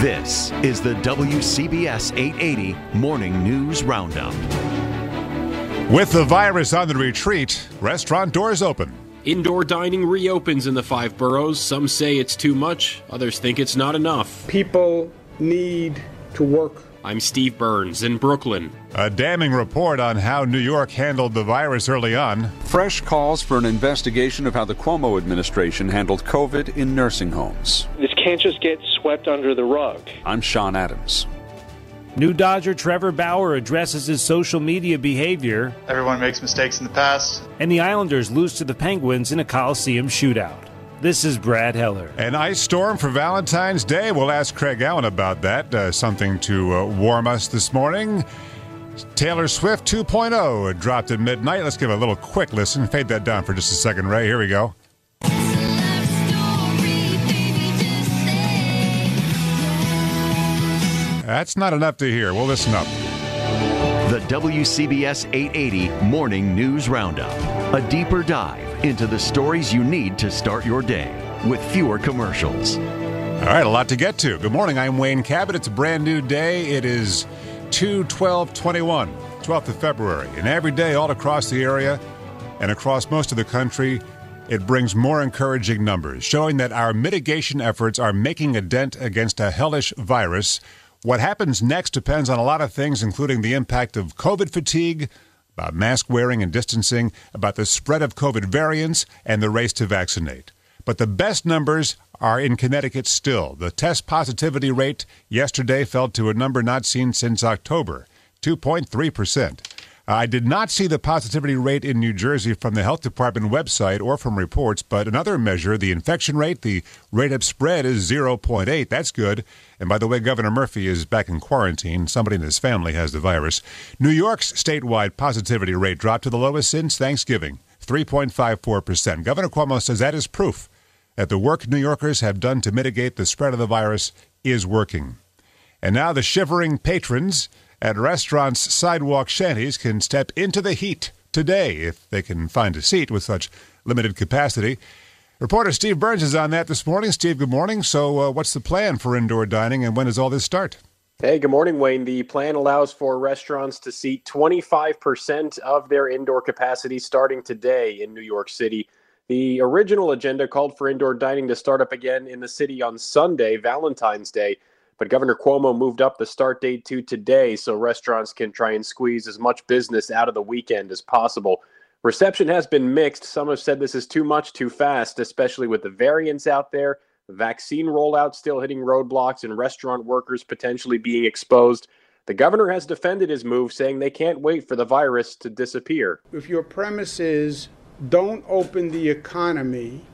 This is the WCBS 880 Morning News Roundup. With the virus on the retreat, restaurant doors open. Indoor dining reopens in the five boroughs. Some say it's too much, others think it's not enough. People need to work. I'm Steve Burns in Brooklyn. A damning report on how New York handled the virus early on. Fresh calls for an investigation of how the Cuomo administration handled COVID in nursing homes. This can't just get swept under the rug. I'm Sean Adams. New Dodger Trevor Bauer addresses his social media behavior. Everyone makes mistakes in the past. And the Islanders lose to the Penguins in a Coliseum shootout. This is Brad Heller. An ice storm for Valentine's Day. We'll ask Craig Allen about that. Uh, something to uh, warm us this morning. Taylor Swift 2.0 dropped at midnight. Let's give a little quick listen. Fade that down for just a second, Ray. Here we go. That's not enough to hear. We'll listen up. The WCBS 880 Morning News Roundup. A deeper dive into the stories you need to start your day with fewer commercials. All right, a lot to get to. Good morning. I'm Wayne Cabot. It's a brand new day. It is 2 12 21, 12th of February. And every day, all across the area and across most of the country, it brings more encouraging numbers, showing that our mitigation efforts are making a dent against a hellish virus what happens next depends on a lot of things, including the impact of COVID fatigue, about mask wearing and distancing, about the spread of COVID variants, and the race to vaccinate. But the best numbers are in Connecticut still. The test positivity rate yesterday fell to a number not seen since October 2.3%. Uh, I did not see the positivity rate in New Jersey from the health department website or from reports, but another measure, the infection rate, the rate of spread is 0.8. That's good. And by the way, Governor Murphy is back in quarantine. Somebody in his family has the virus. New York's statewide positivity rate dropped to the lowest since Thanksgiving, 3.54%. Governor Cuomo says that is proof that the work New Yorkers have done to mitigate the spread of the virus is working. And now the shivering patrons at restaurants' sidewalk shanties can step into the heat today if they can find a seat with such limited capacity. Reporter Steve Burns is on that this morning. Steve, good morning. So, uh, what's the plan for indoor dining and when does all this start? Hey, good morning, Wayne. The plan allows for restaurants to seat 25% of their indoor capacity starting today in New York City. The original agenda called for indoor dining to start up again in the city on Sunday, Valentine's Day. But Governor Cuomo moved up the start date to today so restaurants can try and squeeze as much business out of the weekend as possible. Reception has been mixed. Some have said this is too much too fast, especially with the variants out there, vaccine rollout still hitting roadblocks, and restaurant workers potentially being exposed. The governor has defended his move, saying they can't wait for the virus to disappear. If your premise is don't open the economy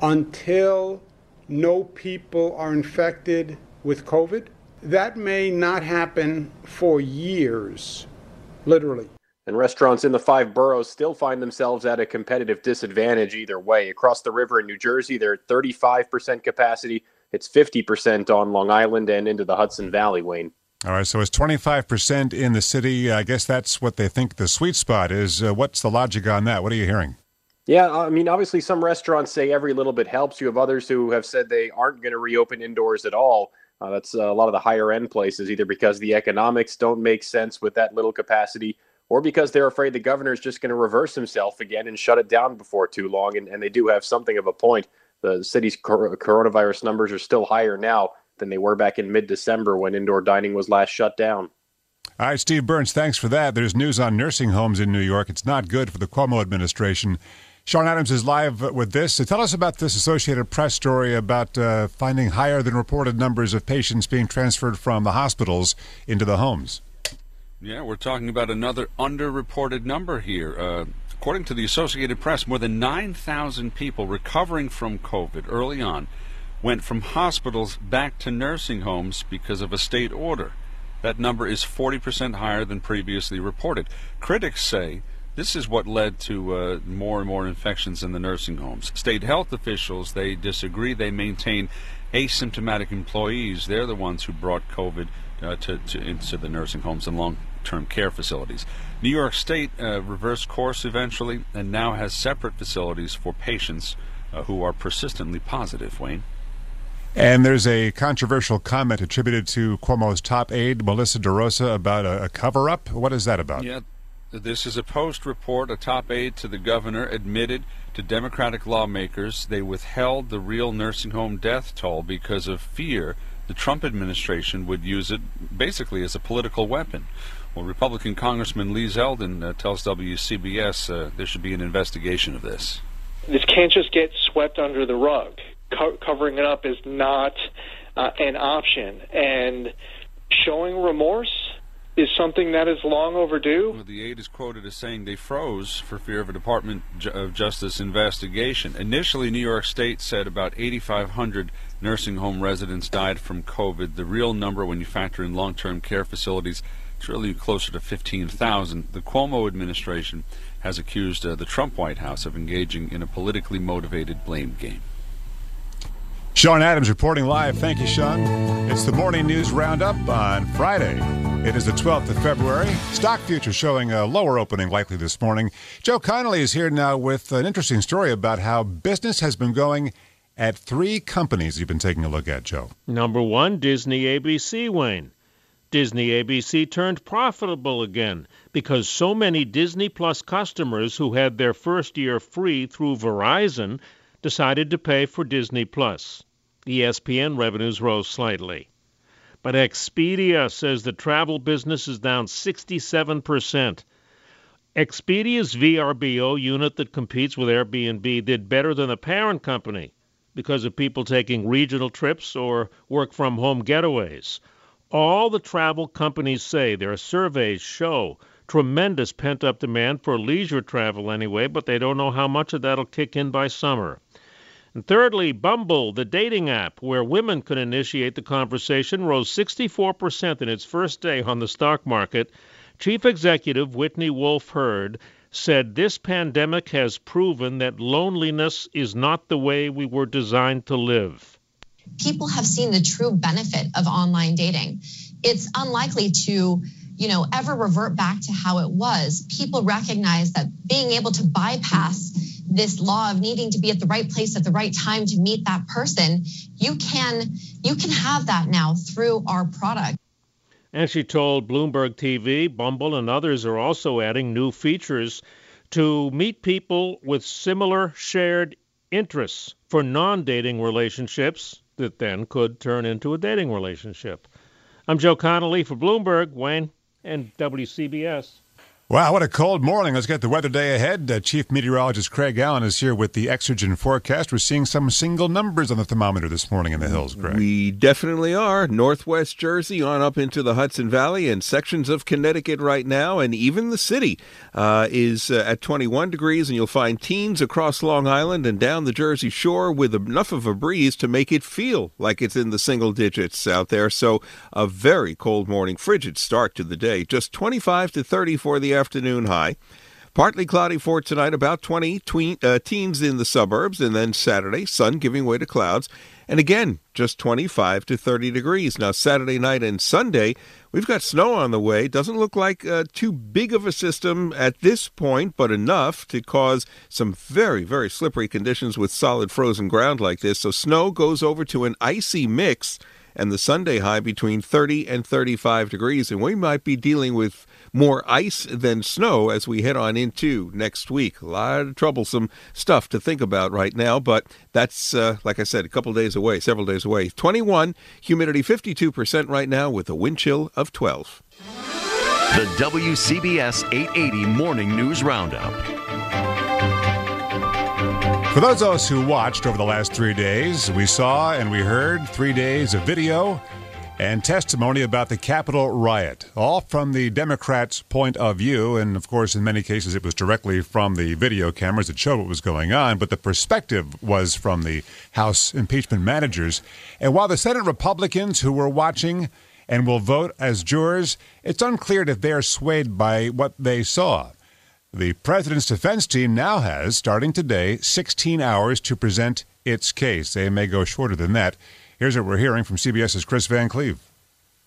until no people are infected with COVID. That may not happen for years, literally. And restaurants in the five boroughs still find themselves at a competitive disadvantage either way. Across the river in New Jersey, they're at 35% capacity. It's 50% on Long Island and into the Hudson Valley, Wayne. All right, so it's 25% in the city. I guess that's what they think the sweet spot is. Uh, what's the logic on that? What are you hearing? Yeah, I mean, obviously, some restaurants say every little bit helps. You have others who have said they aren't going to reopen indoors at all. Uh, that's uh, a lot of the higher end places, either because the economics don't make sense with that little capacity, or because they're afraid the governor is just going to reverse himself again and shut it down before too long. And, and they do have something of a point. The city's cor- coronavirus numbers are still higher now than they were back in mid December when indoor dining was last shut down. All right, Steve Burns, thanks for that. There's news on nursing homes in New York. It's not good for the Cuomo administration. Sean Adams is live with this. So tell us about this Associated Press story about uh, finding higher than reported numbers of patients being transferred from the hospitals into the homes. Yeah, we're talking about another underreported number here. Uh, according to the Associated Press, more than 9,000 people recovering from COVID early on went from hospitals back to nursing homes because of a state order. That number is 40% higher than previously reported. Critics say this is what led to uh, more and more infections in the nursing homes. State health officials, they disagree. They maintain asymptomatic employees. They're the ones who brought COVID uh, to, to, into the nursing homes and long-term care facilities. New York State uh, reversed course eventually and now has separate facilities for patients uh, who are persistently positive, Wayne. And there's a controversial comment attributed to Cuomo's top aide, Melissa DeRosa, about a, a cover up. What is that about? Yeah, this is a post report. A top aide to the governor admitted to Democratic lawmakers they withheld the real nursing home death toll because of fear the Trump administration would use it basically as a political weapon. Well, Republican Congressman Lee Zeldin uh, tells WCBS uh, there should be an investigation of this. This can't just get swept under the rug. Co- covering it up is not uh, an option. And showing remorse is something that is long overdue. Well, the aide is quoted as saying they froze for fear of a Department of Justice investigation. Initially, New York State said about 8,500 nursing home residents died from COVID. The real number, when you factor in long term care facilities, is really closer to 15,000. The Cuomo administration has accused uh, the Trump White House of engaging in a politically motivated blame game. Sean Adams reporting live. Thank you, Sean. It's the morning news roundup on Friday. It is the 12th of February. Stock futures showing a lower opening likely this morning. Joe Connolly is here now with an interesting story about how business has been going at three companies you've been taking a look at, Joe. Number one, Disney ABC, Wayne. Disney ABC turned profitable again because so many Disney Plus customers who had their first year free through Verizon decided to pay for Disney Plus. ESPN revenues rose slightly. But Expedia says the travel business is down 67%. Expedia's VRBO unit that competes with Airbnb did better than the parent company because of people taking regional trips or work from home getaways. All the travel companies say their surveys show tremendous pent up demand for leisure travel anyway, but they don't know how much of that'll kick in by summer. And thirdly, Bumble, the dating app where women can initiate the conversation, rose 64% in its first day on the stock market. Chief Executive Whitney Wolfe Herd said this pandemic has proven that loneliness is not the way we were designed to live. People have seen the true benefit of online dating. It's unlikely to you know ever revert back to how it was people recognize that being able to bypass this law of needing to be at the right place at the right time to meet that person, you can you can have that now through our product. And she told Bloomberg TV, Bumble and others are also adding new features to meet people with similar shared interests for non-dating relationships that then could turn into a dating relationship. I'm Joe Connolly for Bloomberg, Wayne, and WCBS. Wow, what a cold morning. Let's get the weather day ahead. Uh, Chief Meteorologist Craig Allen is here with the Exergen forecast. We're seeing some single numbers on the thermometer this morning in the hills, Craig. We definitely are. Northwest Jersey on up into the Hudson Valley and sections of Connecticut right now, and even the city uh, is uh, at 21 degrees, and you'll find teens across Long Island and down the Jersey Shore with enough of a breeze to make it feel like it's in the single digits out there. So a very cold morning, frigid start to the day. Just 25 to 30 for the afternoon high. Partly cloudy for tonight, about 20 tween, uh, teens in the suburbs, and then Saturday, sun giving way to clouds. And again, just 25 to 30 degrees. Now, Saturday night and Sunday, we've got snow on the way. Doesn't look like uh, too big of a system at this point, but enough to cause some very, very slippery conditions with solid frozen ground like this. So, snow goes over to an icy mix and the Sunday high between 30 and 35 degrees. And we might be dealing with more ice than snow as we head on into next week. A lot of troublesome stuff to think about right now, but that's, uh, like I said, a couple days away, several days away. 21, humidity 52% right now with a wind chill of 12. The WCBS 880 Morning News Roundup. For those of us who watched over the last three days, we saw and we heard three days of video and testimony about the Capitol riot, all from the Democrats' point of view. And of course, in many cases, it was directly from the video cameras that showed what was going on, but the perspective was from the House impeachment managers. And while the Senate Republicans who were watching and will vote as jurors, it's unclear if they are swayed by what they saw. The president's defense team now has, starting today, 16 hours to present its case. They may go shorter than that. Here's what we're hearing from CBS's Chris Van Cleave.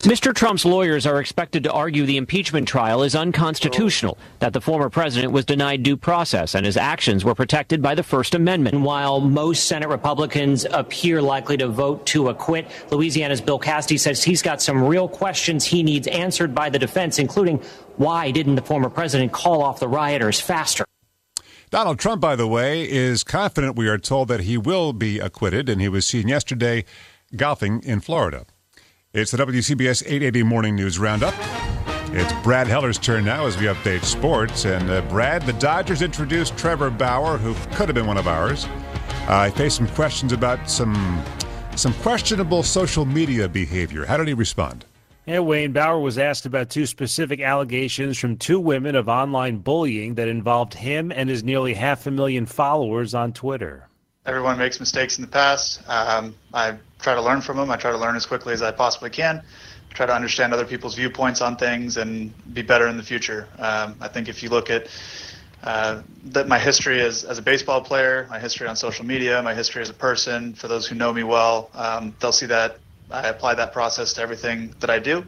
Mr. Trump's lawyers are expected to argue the impeachment trial is unconstitutional, that the former president was denied due process and his actions were protected by the First Amendment. While most Senate Republicans appear likely to vote to acquit, Louisiana's Bill Cassidy says he's got some real questions he needs answered by the defense, including why didn't the former president call off the rioters faster? Donald Trump, by the way, is confident we are told that he will be acquitted, and he was seen yesterday golfing in Florida. It's the WCBS 880 Morning News Roundup. It's Brad Heller's turn now as we update sports. And uh, Brad, the Dodgers introduced Trevor Bauer, who could have been one of ours. Uh, I faced some questions about some some questionable social media behavior. How did he respond? Yeah, Wayne Bauer was asked about two specific allegations from two women of online bullying that involved him and his nearly half a million followers on Twitter. Everyone makes mistakes in the past. Um, I try to learn from them. I try to learn as quickly as I possibly can. I try to understand other people's viewpoints on things and be better in the future. Um, I think if you look at uh, that my history as, as a baseball player, my history on social media, my history as a person, for those who know me well, um, they'll see that I apply that process to everything that I do.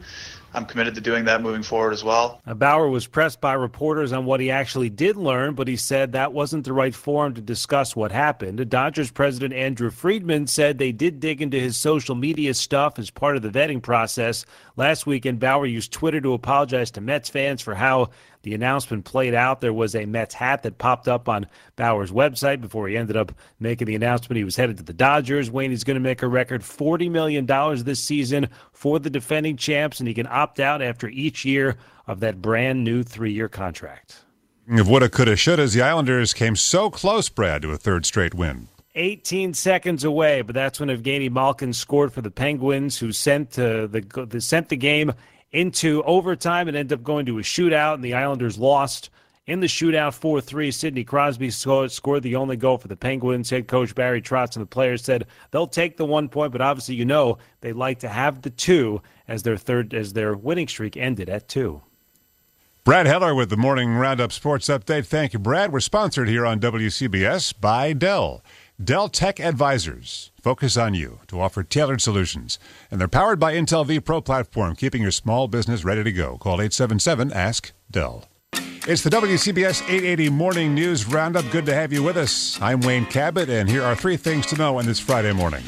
I'm committed to doing that moving forward as well. Bauer was pressed by reporters on what he actually did learn, but he said that wasn't the right forum to discuss what happened. Dodgers president Andrew Friedman said they did dig into his social media stuff as part of the vetting process. Last weekend, Bauer used Twitter to apologize to Mets fans for how the announcement played out. There was a Mets hat that popped up on Bauer's website before he ended up making the announcement he was headed to the Dodgers. Wayne is going to make a record $40 million this season for the defending champs, and he can opt out after each year of that brand new three year contract. Of woulda, coulda, shoulda, the Islanders came so close, Brad, to a third straight win. 18 seconds away, but that's when Evgeny Malkin scored for the Penguins, who sent uh, the, the sent the game into overtime and ended up going to a shootout, and the Islanders lost in the shootout 4 3. Sidney Crosby scored, scored the only goal for the Penguins. Head coach Barry Trotz and the players said they'll take the one point, but obviously, you know, they'd like to have the two as their third, as their winning streak ended at two. Brad Heller with the Morning Roundup Sports Update. Thank you, Brad. We're sponsored here on WCBS by Dell. Dell Tech Advisors focus on you to offer tailored solutions. And they're powered by Intel vPro platform, keeping your small business ready to go. Call 877 Ask Dell. It's the WCBS 880 Morning News Roundup. Good to have you with us. I'm Wayne Cabot, and here are three things to know on this Friday morning.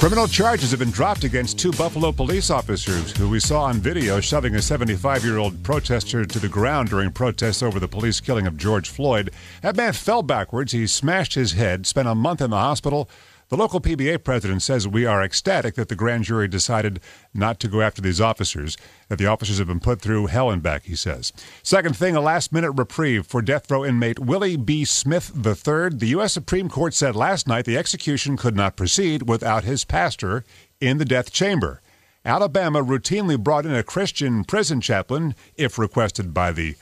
Criminal charges have been dropped against two Buffalo police officers who we saw on video shoving a 75 year old protester to the ground during protests over the police killing of George Floyd. That man fell backwards. He smashed his head, spent a month in the hospital. The local PBA president says we are ecstatic that the grand jury decided not to go after these officers, that the officers have been put through hell and back, he says. Second thing, a last minute reprieve for death row inmate Willie B. Smith III. The U.S. Supreme Court said last night the execution could not proceed without his pastor in the death chamber. Alabama routinely brought in a Christian prison chaplain if requested by the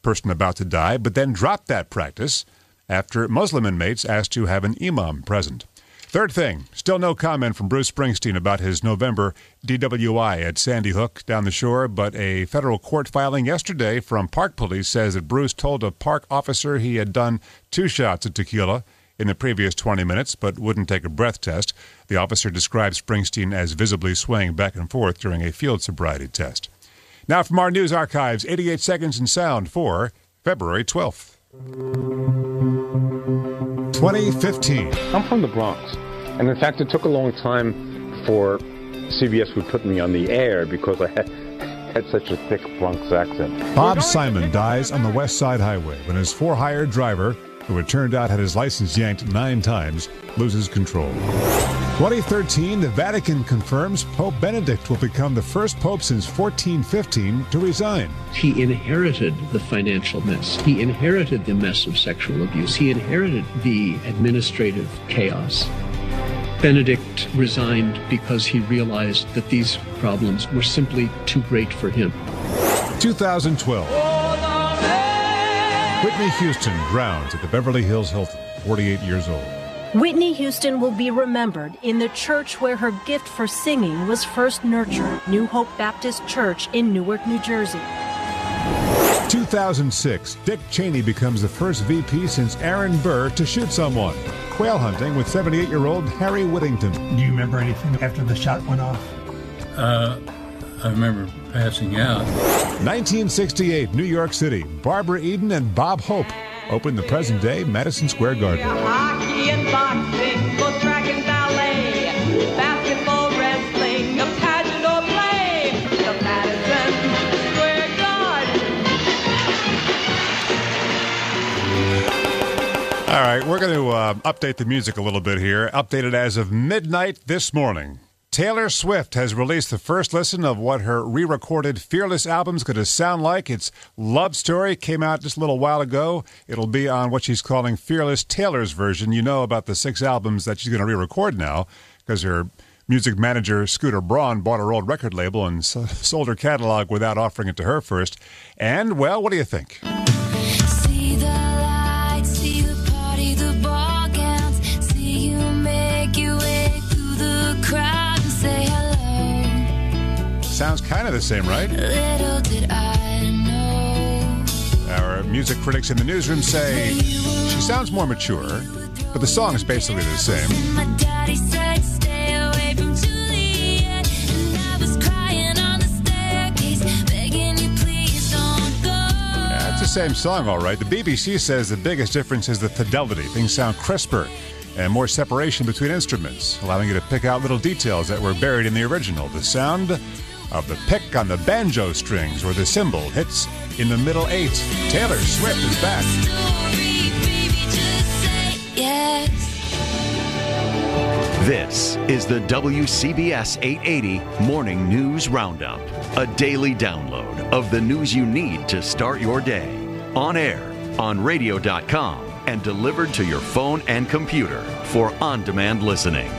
person about to die, but then dropped that practice after Muslim inmates asked to have an imam present. Third thing, still no comment from Bruce Springsteen about his November DWI at Sandy Hook down the shore, but a federal court filing yesterday from Park Police says that Bruce told a park officer he had done two shots of tequila in the previous 20 minutes, but wouldn't take a breath test. The officer described Springsteen as visibly swaying back and forth during a field sobriety test. Now, from our news archives, 88 seconds in sound for February 12th. 2015. I'm from the Bronx. And in fact, it took a long time for CBS would put me on the air because I had, had such a thick Bronx accent. Bob Simon dies on the West Side Highway when his for hire driver, who it turned out had his license yanked nine times, loses control. 2013, the Vatican confirms Pope Benedict will become the first pope since 1415 to resign. He inherited the financial mess. He inherited the mess of sexual abuse. He inherited the administrative chaos. Benedict resigned because he realized that these problems were simply too great for him. 2012. Whitney Houston drowns at the Beverly Hills Hilton, 48 years old. Whitney Houston will be remembered in the church where her gift for singing was first nurtured, New Hope Baptist Church in Newark, New Jersey. 2006, Dick Cheney becomes the first VP since Aaron Burr to shoot someone. Quail hunting with 78 year old Harry Whittington. Do you remember anything after the shot went off? Uh, I remember passing out. 1968, New York City. Barbara Eden and Bob Hope opened the present day Madison Square Garden. Hockey and boxing, both track and ballet, basketball, wrestling, a pageant or play, the Madison Square Garden. All right, we're going to uh, update the music a little bit here. Updated as of midnight this morning. Taylor Swift has released the first listen of what her re recorded Fearless album is going to sound like. It's Love Story, came out just a little while ago. It'll be on what she's calling Fearless Taylor's version. You know about the six albums that she's going to re record now because her music manager, Scooter Braun, bought her old record label and sold her catalog without offering it to her first. And, well, what do you think? Sounds kind of the same, right? Little did I know. Our music critics in the newsroom say she sounds more mature, but the song is basically the same. Yeah, it's the same song, all right. The BBC says the biggest difference is the fidelity. Things sound crisper and more separation between instruments, allowing you to pick out little details that were buried in the original. The sound of the pick on the banjo strings where the cymbal hits in the middle eight. Taylor Swift is back. This is the WCBS 880 Morning News Roundup, a daily download of the news you need to start your day. On air, on radio.com, and delivered to your phone and computer for on demand listening.